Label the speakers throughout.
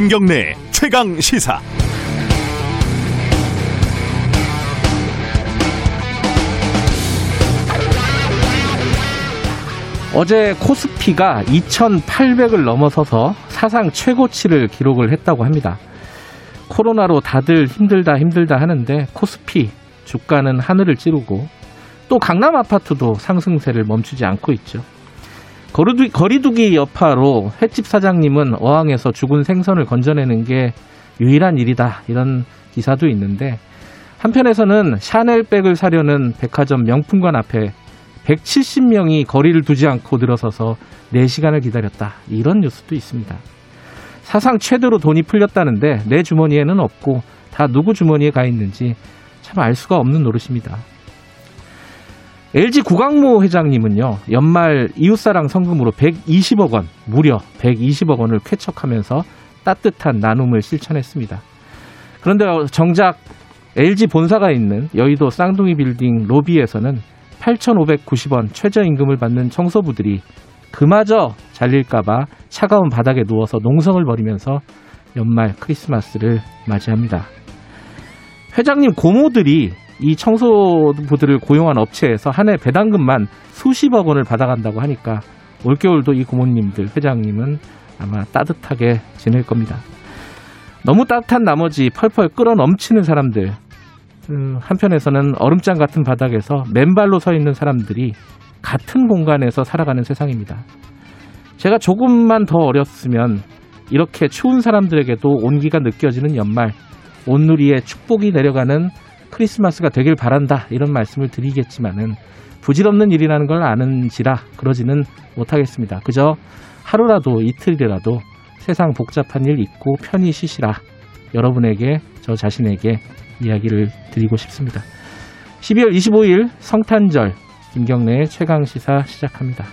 Speaker 1: 김경래 최강 시사.
Speaker 2: 어제 코스피가 2,800을 넘어서서 사상 최고치를 기록을 했다고 합니다. 코로나로 다들 힘들다 힘들다 하는데 코스피 주가는 하늘을 찌르고 또 강남 아파트도 상승세를 멈추지 않고 있죠. 거리두기, 거리두기 여파로 횟집 사장님은 어항에서 죽은 생선을 건져내는 게 유일한 일이다 이런 기사도 있는데 한편에서는 샤넬백을 사려는 백화점 명품관 앞에 170명이 거리를 두지 않고 늘어서서 4시간을 기다렸다. 이런 뉴스도 있습니다. 사상 최대로 돈이 풀렸다는데 내 주머니에는 없고 다 누구 주머니에 가 있는지 참 알 수가 없는 노릇입니다. LG 구광모 회장님은요, 연말 이웃사랑 성금으로 120억 원, 무려 120억 원을 쾌척하면서 따뜻한 나눔을 실천했습니다. 그런데 정작 LG 본사가 있는 여의도 쌍둥이 빌딩 로비에서는 8,590원 최저임금을 받는 청소부들이 그마저 잘릴까봐 차가운 바닥에 누워서 농성을 벌이면서 연말 크리스마스를 맞이합니다. 회장님 고모들이 이 청소부들을 고용한 업체에서 한 해 배당금만 수십억 원을 받아간다고 하니까 올겨울도 이 고모님들, 회장님은 아마 따뜻하게 지낼 겁니다. 너무 따뜻한 나머지 펄펄 끓어 넘치는 사람들, 음, 한편에서는 얼음장 같은 바닥에서 맨발로 서 있는 사람들이 같은 공간에서 살아가는 세상입니다. 제가 조금만 더 어렸으면 이렇게 추운 사람들에게도 온기가 느껴지는 연말, 온누리에 축복이 내려가는 크리스마스가 되길 바란다 이런 말씀을 드리겠지만은 부질없는 일이라는 걸 아는지라 그러지는 못하겠습니다. 그저 하루라도 이틀이라도 세상 복잡한 일 잊고 편히 쉬시라 여러분에게 저 자신에게 이야기를 드리고 싶습니다. 12월 25일 성탄절 김경래의 최강 시사 시작합니다.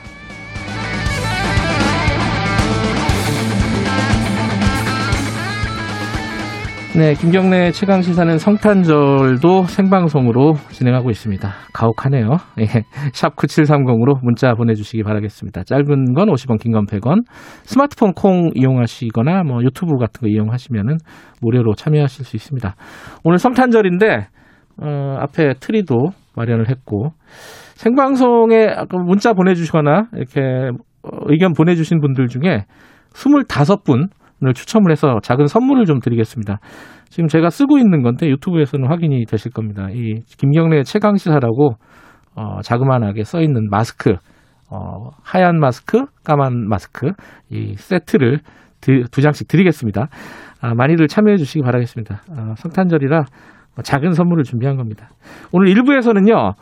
Speaker 2: 네, 김경래 최강 시사는 성탄절도 생방송으로 진행하고 있습니다. 가혹하네요. 예, 샵 9730으로 문자 보내주시기 바라겠습니다. 짧은 건 50원, 긴 건 100원. 스마트폰 콩 이용하시거나 뭐 유튜브 같은 거 이용하시면은 무료로 참여하실 수 있습니다. 오늘 성탄절인데 어, 앞에 트리도 마련을 했고 생방송에 문자 보내주시거나 이렇게 의견 보내주신 분들 중에 25분 을 추첨을 해서 작은 선물을 좀 드리겠습니다. 지금 제가 쓰고 있는 건데 유튜브에서는 확인이 되실 겁니다. 이 김경래 최강 시사라고 어, 자그만하게 써 있는 마스크, 어, 하얀 마스크, 까만 마스크 이 세트를 드, 두 장씩 드리겠습니다. 아, 많이들 참여해 주시기 바라겠습니다. 아, 성탄절이라 작은 선물을 준비한 겁니다. 오늘 1부에서는요.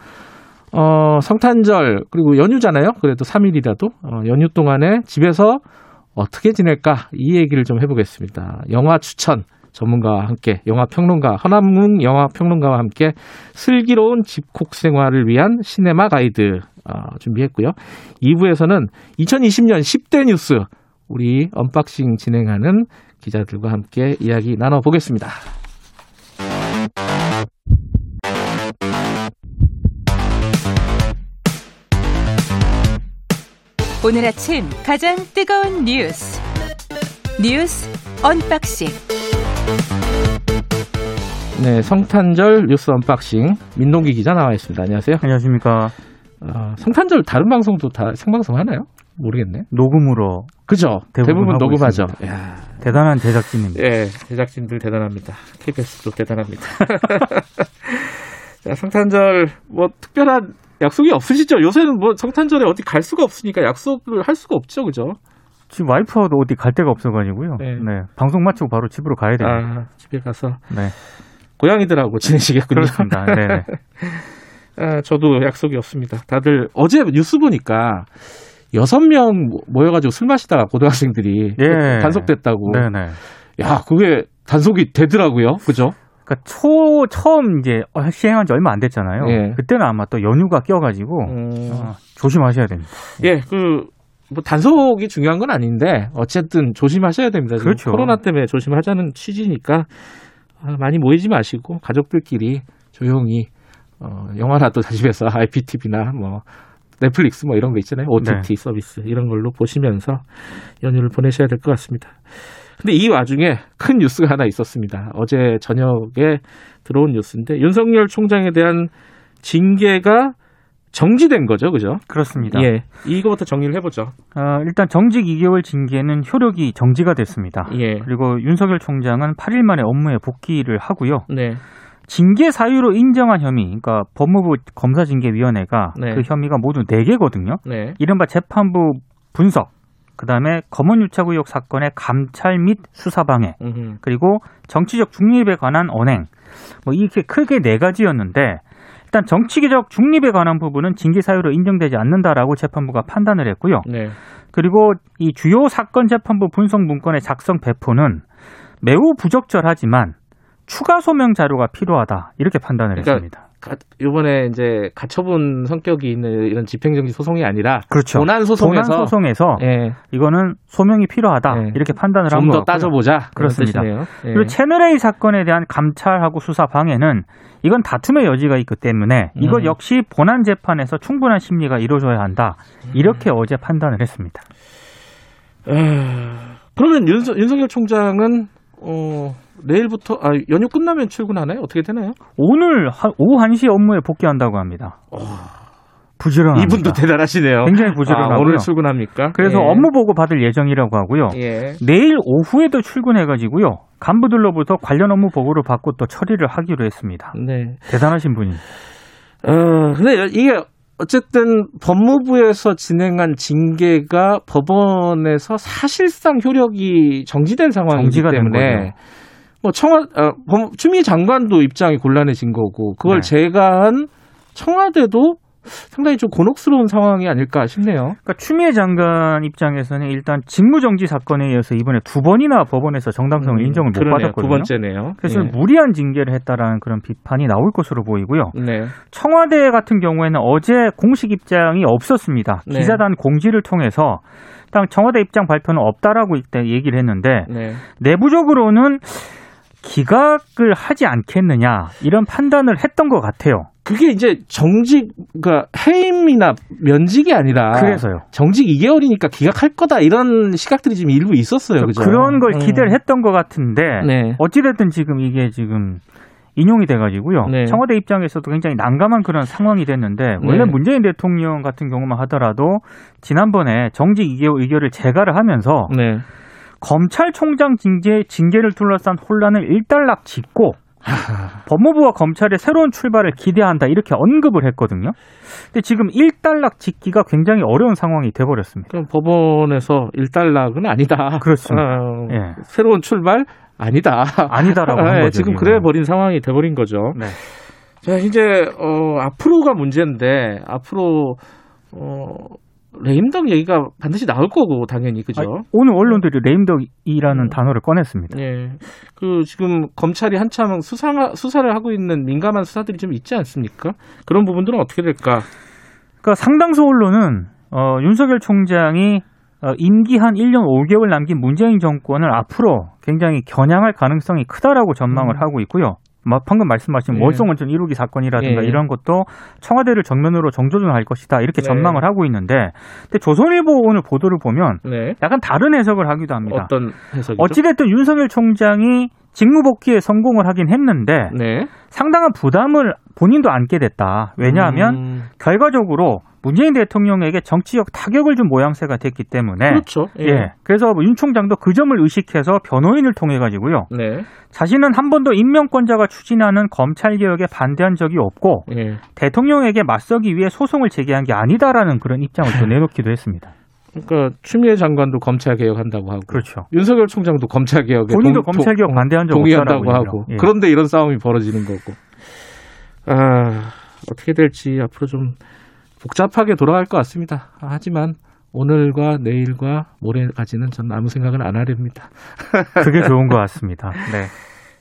Speaker 2: 어, 성탄절 그리고 연휴잖아요. 그래도 3일이라도 어, 연휴 동안에 집에서 어떻게 지낼까 이 얘기를 좀 해보겠습니다. 영화 추천 전문가와 함께 영화 평론가 허남웅 영화 평론가와 함께 슬기로운 집콕 생활을 위한 시네마 가이드 어, 준비했고요. 2부에서는 2020년 10대 뉴스 우리 unboxing 진행하는 기자들과 함께 이야기 나눠보겠습니다.
Speaker 3: 오늘 아침 가장 뜨거운 뉴스 뉴스 unboxing
Speaker 2: 네, 성탄절 뉴스 unboxing 민동기 기자 나와 있습니다. 안녕하세요.
Speaker 4: 안녕하십니까.
Speaker 2: 어, 성탄절 다른 방송도 다 생방송 하나요? 모르겠네.
Speaker 4: 녹음으로
Speaker 2: 그죠? 대부분,
Speaker 4: 대부분
Speaker 2: 녹음하죠.
Speaker 4: 야, 대단한 제작진입니다.
Speaker 2: 예, 제작진들 대단합니다. KBS도 대단합니다. 자, 성탄절 뭐 특별한 약속이 없으시죠? 요새는 뭐 성탄절에 어디 갈 수가 없으니까 약속을 할 수가 없죠, 그죠?
Speaker 4: 지금 와이프하고도 어디 갈 데가 없어가지고요.
Speaker 2: 네.
Speaker 4: 네. 방송 마치고 바로 집으로 가야 돼요.
Speaker 2: 아, 집에 가서
Speaker 4: 네.
Speaker 2: 고양이들하고 지내시겠군요.
Speaker 4: 그렇습니다. 네.
Speaker 2: 아, 저도 약속이 없습니다. 다들 어제 뉴스 보니까 여섯 명 모여가지고 술 마시다가 고등학생들이
Speaker 4: 예.
Speaker 2: 단속됐다고.
Speaker 4: 네네.
Speaker 2: 야, 그게 단속이 되더라고요. 그죠?
Speaker 4: 그러니까 초 처음 이제 시행한 지 얼마 안 됐잖아요.
Speaker 2: 예.
Speaker 4: 그때는 아마 또 연휴가 껴가지고
Speaker 2: 음,
Speaker 4: 아, 조심하셔야 됩니다.
Speaker 2: 예, 그, 뭐 단속이 중요한 건 아닌데, 어쨌든 조심하셔야 됩니다.
Speaker 4: 그렇죠.
Speaker 2: 코로나 때문에 조심하자는 취지니까, 아, 많이 모이지 마시고, 가족들끼리 조용히, 어, 영화라도 집에서 IPTV나 뭐, 넷플릭스 뭐 이런 거 있잖아요. OTT
Speaker 4: 네.
Speaker 2: 서비스 이런 걸로 보시면서 연휴를 보내셔야 될 것 같습니다. 근데 이 와중에 큰 뉴스가 하나 있었습니다. 어제 저녁에 들어온 뉴스인데 윤석열 총장에 대한 징계가 정지된 거죠, 그죠?
Speaker 4: 그렇습니다.
Speaker 2: 예. 이거부터 정리를 해보죠.
Speaker 4: 어, 일단 정직 2개월 징계는 효력이 정지가 됐습니다.
Speaker 2: 예.
Speaker 4: 그리고 윤석열 총장은 8일 만에 업무에 복귀를 하고요.
Speaker 2: 네.
Speaker 4: 징계 사유로 인정한 혐의, 그러니까 법무부 검사징계위원회가
Speaker 2: 네.
Speaker 4: 그 혐의가 모두 4개거든요.
Speaker 2: 네.
Speaker 4: 이른바 재판부 분석, 그다음에 검언유착 의혹 사건의 감찰 및 수사 방해,
Speaker 2: 음흠.
Speaker 4: 그리고 정치적 중립에 관한 언행, 뭐 이렇게 크게 네 가지였는데 일단 정치적 중립에 관한 부분은 징계 사유로 인정되지 않는다라고 재판부가 판단을 했고요.
Speaker 2: 네.
Speaker 4: 그리고 이 주요 사건 재판부 분석 문건의 작성 배포는 매우 부적절하지만 추가 소명 자료가 필요하다 이렇게 판단을
Speaker 2: 그러니까
Speaker 4: 했습니다.
Speaker 2: 가, 이번에 이제 가처분 성격이 있는 이런 집행정지 소송이 아니라
Speaker 4: 그렇죠.
Speaker 2: 본안 소송에서
Speaker 4: 본안 소송에서
Speaker 2: 예.
Speaker 4: 이거는 소명이 필요하다
Speaker 2: 네.
Speaker 4: 이렇게 판단을 한좀더거
Speaker 2: 따져보자.
Speaker 4: 그렇습니다.
Speaker 2: 예.
Speaker 4: 그리고 채널 A 사건에 대한 감찰하고 수사 방해는 이건 다툼의 여지가 있기 때문에 이것
Speaker 2: 음.
Speaker 4: 역시 본안 재판에서 충분한 심리가 이루어져야 한다 이렇게 어제 판단을 했습니다.
Speaker 2: 에, 그러면 윤석, 윤석열 총장은 어, 내일부터 아, 연휴 끝나면 출근하나요? 어떻게 되나요?
Speaker 4: 오늘 하- 오후 1시 업무에 복귀한다고 합니다. 부지런합니다.
Speaker 2: 이분도 대단하시네요.
Speaker 4: 굉장히 부지런하고요.
Speaker 2: 아, 오늘 출근합니까?
Speaker 4: 그래서
Speaker 2: 예.
Speaker 4: 업무 보고 받을 예정이라고 하고요.
Speaker 2: 예.
Speaker 4: 내일 오후에도 출근해가지고요. 간부들로부터 관련 업무 보고를 받고 또 처리를 하기로 했습니다.
Speaker 2: 네.
Speaker 4: 대단하신 분이.
Speaker 2: 어, 근데 이게 어쨌든 법무부에서 진행한 징계가 법원에서 사실상 효력이 정지된 상황이기 때문에. 뭐 청와 어, 법- 추미애 장관도 입장이 곤란해진 거고 그걸
Speaker 4: 네.
Speaker 2: 제가한 청와대도 상당히 좀 곤혹스러운 상황이 아닐까 싶네요.
Speaker 4: 그러니까 추미애 장관 입장에서는 일단 직무정지 사건에 이어서 이번에 두 번이나 법원에서 정당성을 인정을 못
Speaker 2: 음, 그러네요.
Speaker 4: 받았거든요.
Speaker 2: 두 번째네요.
Speaker 4: 그래서
Speaker 2: 예.
Speaker 4: 무리한 징계를 했다라는 그런 비판이 나올 것으로 보이고요.
Speaker 2: 네.
Speaker 4: 청와대 같은 경우에는 어제 공식 입장이 없었습니다.
Speaker 2: 네.
Speaker 4: 기자단 공지를 통해서 일단 청와대 입장 발표는 없다라고 이때 얘기를 했는데
Speaker 2: 네.
Speaker 4: 내부적으로는 기각을 하지 않겠느냐 이런 판단을 했던 것 같아요.
Speaker 2: 그게 이제 정직, 그러니까 해임이나 면직이 아니라
Speaker 4: 그래서요.
Speaker 2: 정직 2개월이니까 기각할 거다 이런 시각들이 지금 일부 있었어요. 그죠?
Speaker 4: 그런 걸
Speaker 2: 음.
Speaker 4: 기대를 했던 것 같은데
Speaker 2: 네.
Speaker 4: 어찌됐든 지금 이게 지금 인용이 돼가지고요.
Speaker 2: 네.
Speaker 4: 청와대 입장에서도 굉장히 난감한 그런 상황이 됐는데 원래
Speaker 2: 네.
Speaker 4: 문재인 대통령 같은 경우만 하더라도 지난번에 정직 2개월 의결을 재가를 하면서
Speaker 2: 네.
Speaker 4: 검찰총장 징계, 징계를 둘러싼 혼란을 일단락 짓고 법무부와 검찰의 새로운 출발을 기대한다 이렇게 언급을 했거든요. 근데 지금 일단락 짓기가 굉장히 어려운 상황이 돼버렸습니다.
Speaker 2: 그럼 법원에서 일단락은 아니다.
Speaker 4: 그렇습니다.
Speaker 2: 어,
Speaker 4: 예.
Speaker 2: 새로운 출발 아니다.
Speaker 4: 아니다라고 한
Speaker 2: 예,
Speaker 4: 거죠.
Speaker 2: 지금
Speaker 4: 지금.
Speaker 2: 그래 버린 상황이 돼버린 거죠.
Speaker 4: 네.
Speaker 2: 자 이제 어, 앞으로가 문제인데 앞으로 어, 레임덕 얘기가 반드시 나올 거고 당연히 그죠.
Speaker 4: 아니, 오늘 언론들이 레임덕이라는
Speaker 2: 음.
Speaker 4: 단어를 꺼냈습니다.
Speaker 2: 예. 그 지금 검찰이 한참 수사 수사를 하고 있는 민감한 수사들이 좀 있지 않습니까? 그런 부분들은 어떻게 될까?
Speaker 4: 그러니까 상당수 언론은 어, 윤석열 총장이 어, 임기 한 1년 5개월 남긴 문재인 정권을 앞으로 굉장히 겨냥할 가능성이 크다라고 전망을
Speaker 2: 음.
Speaker 4: 하고 있고요. 막 방금 말씀하신
Speaker 2: 예.
Speaker 4: 월성원전 1호기 사건이라든가
Speaker 2: 예.
Speaker 4: 이런 것도 청와대를 정면으로 정조준할 것이다 이렇게
Speaker 2: 네.
Speaker 4: 전망을 하고 있는데 근데 조선일보 오늘 보도를 보면
Speaker 2: 네.
Speaker 4: 약간 다른 해석을 하기도 합니다.
Speaker 2: 어떤 해석이죠?
Speaker 4: 어찌됐든 윤석열 총장이 직무 복귀에 성공을 하긴 했는데
Speaker 2: 네.
Speaker 4: 상당한 부담을 본인도 안게 됐다. 왜냐하면
Speaker 2: 음,
Speaker 4: 결과적으로 문재인 대통령에게 정치적 타격을 준 모양새가 됐기 때문에
Speaker 2: 그렇죠.
Speaker 4: 예. 그래서 뭐윤 총장도 그 점을 의식해서 변호인을 통해 가지고요.
Speaker 2: 네.
Speaker 4: 자신은 한 번도 임명권자가 추진하는 검찰 개혁에 반대한 적이 없고
Speaker 2: 예.
Speaker 4: 대통령에게 맞서기 위해 소송을 제기한 게 아니다라는 그런 입장을 또 내놓기도 했습니다.
Speaker 2: 그러니까 추미애 장관도 검찰 개혁한다고 하고
Speaker 4: 그렇죠.
Speaker 2: 윤석열 총장도 검찰 개혁에
Speaker 4: 본인도
Speaker 2: 동-
Speaker 4: 검찰 개혁
Speaker 2: 동-
Speaker 4: 반대한 적
Speaker 2: 동의한다고 하고.
Speaker 4: 예.
Speaker 2: 그런데 이런 싸움이 벌어지는 거고 아 어떻게 될지 앞으로 좀 복잡하게 돌아갈 것 같습니다. 아, 하지만 오늘과 내일과 모레까지는 저는 아무 생각을 안 하렵니다.
Speaker 4: 그게 좋은 것 같습니다. 네.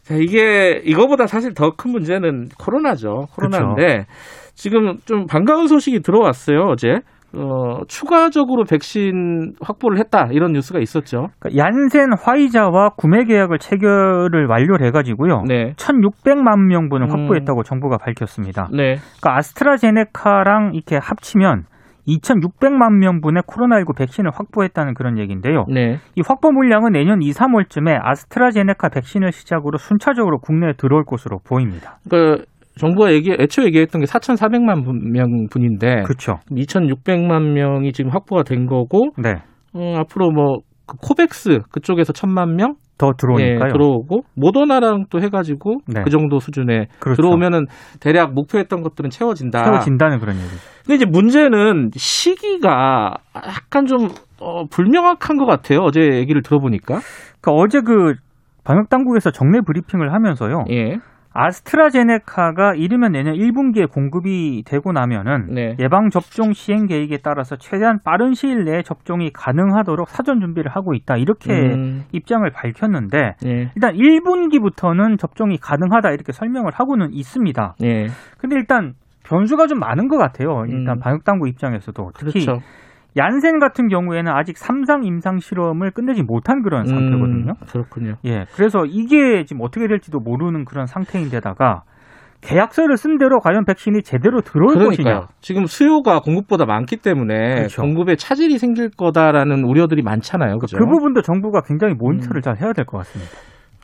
Speaker 2: 자, 이게 이거보다 사실 더 큰 문제는 코로나죠. 코로나인데 지금 좀 반가운 소식이 들어왔어요 어제. 어, 추가적으로 백신 확보를 했다 이런 뉴스가 있었죠.
Speaker 4: 그러니까 얀센 화이자와 구매 계약을 체결을 완료를 해가지고요.
Speaker 2: 네.
Speaker 4: 1,600만 명분을
Speaker 2: 음.
Speaker 4: 확보했다고 정부가 밝혔습니다.
Speaker 2: 네.
Speaker 4: 그러니까 아스트라제네카랑 이렇게 합치면 2,600만 명분의 코로나19 백신을 확보했다는 그런 얘기인데요.
Speaker 2: 네.
Speaker 4: 이 확보 물량은 내년 2, 3월쯤에 아스트라제네카 백신을 시작으로 순차적으로 국내에 들어올 것으로 보입니다.
Speaker 2: 그 정부가 얘기 애초 얘기했던 게 4,400만 분- 명분인데
Speaker 4: 그렇죠.
Speaker 2: 2,600만 명이 지금 확보가 된 거고
Speaker 4: 네.
Speaker 2: 어, 앞으로 뭐 그 코백스 그쪽에서 1,000만
Speaker 4: 명더
Speaker 2: 예,
Speaker 4: 들어오니까요.
Speaker 2: 들어오고 모더나랑 또 해가지고
Speaker 4: 네.
Speaker 2: 그 정도 수준에
Speaker 4: 그렇죠.
Speaker 2: 들어오면은 대략 목표했던 것들은 채워진다.
Speaker 4: 채워진다는 그런 얘기죠.
Speaker 2: 근데 이제 문제는 시기가 약간 좀 어, 불명확한 것 같아요. 어제 얘기를 들어보니까.
Speaker 4: 그러니까 어제 그 방역 당국에서 정례 브리핑을 하면서요.
Speaker 2: 예.
Speaker 4: 아스트라제네카가 이르면 내년 1분기에 공급이 되고 나면은
Speaker 2: 네.
Speaker 4: 예방 접종 시행 계획에 따라서 최대한 빠른 시일 내에 접종이 가능하도록 사전 준비를 하고 있다 이렇게
Speaker 2: 음,
Speaker 4: 입장을 밝혔는데
Speaker 2: 예.
Speaker 4: 일단 1분기부터는 접종이 가능하다 이렇게 설명을 하고는 있습니다.
Speaker 2: 예.
Speaker 4: 근데 일단 변수가 좀 많은 것 같아요. 일단
Speaker 2: 음.
Speaker 4: 방역 당국 입장에서도 특히
Speaker 2: 그렇죠.
Speaker 4: 얀센 같은 경우에는 아직 3상 임상 실험을 끝내지 못한 그런 상태거든요.
Speaker 2: 음, 그렇군요.
Speaker 4: 예, 그래서 이게 지금 어떻게 될지도 모르는 그런 상태인데다가 계약서를 쓴 대로 과연 백신이 제대로 들어올
Speaker 2: 그러니까요.
Speaker 4: 것이냐.
Speaker 2: 지금 수요가 공급보다 많기 때문에
Speaker 4: 그렇죠.
Speaker 2: 공급에 차질이 생길 거다라는 우려들이 많잖아요. 그죠?
Speaker 4: 그 부분도 정부가 굉장히 모니터를
Speaker 2: 음.
Speaker 4: 잘 해야 될 것 같습니다.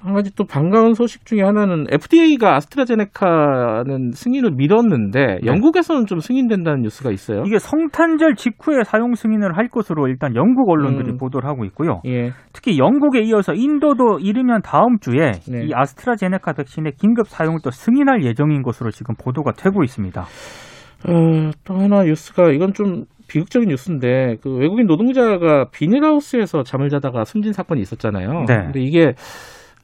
Speaker 2: 한 가지 또 반가운 소식 중에 하나는 FDA가 아스트라제네카는 승인을 미뤘는데 영국에서는 좀 승인된다는 뉴스가 있어요.
Speaker 4: 네. 이게 성탄절 직후에 사용 승인을 할 것으로 일단 영국 언론들이
Speaker 2: 음.
Speaker 4: 보도를 하고 있고요.
Speaker 2: 예.
Speaker 4: 특히 영국에 이어서 인도도 이르면 다음 주에
Speaker 2: 네.
Speaker 4: 이 아스트라제네카 백신의 긴급 사용을 또 승인할 예정인 것으로 지금 보도가 되고 있습니다.
Speaker 2: 어, 또 하나 뉴스가 이건 좀 비극적인 뉴스인데 그 외국인 노동자가 비닐하우스에서 잠을 자다가 숨진 사건이 있었잖아요.
Speaker 4: 네.
Speaker 2: 근데 이게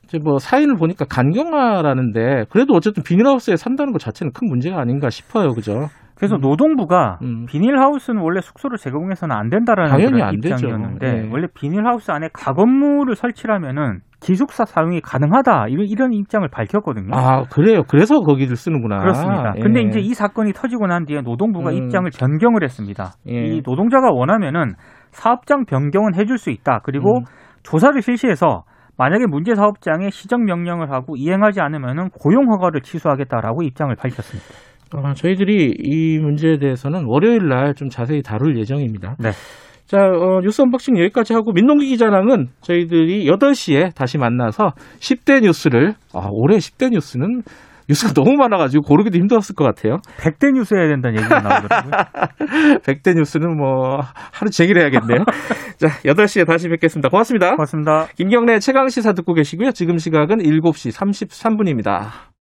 Speaker 2: 이제 뭐 사인을 보니까 간경화라는데 그래도 어쨌든 비닐하우스에 산다는 것 자체는 큰 문제가 아닌가 싶어요. 그죠?
Speaker 4: 그래서
Speaker 2: 음.
Speaker 4: 노동부가
Speaker 2: 음.
Speaker 4: 비닐하우스는 원래 숙소를 제공해서는 안 된다라는
Speaker 2: 당연히
Speaker 4: 그런. 입장이었는데
Speaker 2: 네.
Speaker 4: 원래 비닐하우스 안에 가건물을 설치하면은 기숙사 사용이 가능하다 이런, 이런 입장을 밝혔거든요.
Speaker 2: 아, 그래요. 그래서 거기를 쓰는구나.
Speaker 4: 그렇습니다.
Speaker 2: 예.
Speaker 4: 근데 이제 이 사건이 터지고 난 뒤에 노동부가
Speaker 2: 음.
Speaker 4: 입장을 변경을 했습니다.
Speaker 2: 예.
Speaker 4: 이 노동자가 원하면은 사업장 변경은 해줄 수 있다. 그리고
Speaker 2: 음.
Speaker 4: 조사를 실시해서 만약에 문제 사업장에 시정 명령을 하고 이행하지 않으면은 고용 허가를 취소하겠다라고 입장을 밝혔습니다.
Speaker 2: 어, 저희들이 이 문제에 대해서는 월요일 날 좀 자세히 다룰 예정입니다.
Speaker 4: 네.
Speaker 2: 자, 어, 뉴스 unboxing 여기까지 하고 민동기 기자랑은 저희들이 8시에 다시 만나서 10대 뉴스를 아, 올해 10대 뉴스는 뉴스가 너무 많아가지고 고르기도 힘들었을 것 같아요.
Speaker 4: 100대 뉴스 해야 된다는 얘기가 나오더라고요.
Speaker 2: 100대 뉴스는 뭐 하루 종일 해야겠네요. 자, 8시에 다시 뵙겠습니다. 고맙습니다.
Speaker 4: 고맙습니다.
Speaker 2: 김경래 최강 시사 듣고 계시고요. 지금 시각은 7시 33분입니다.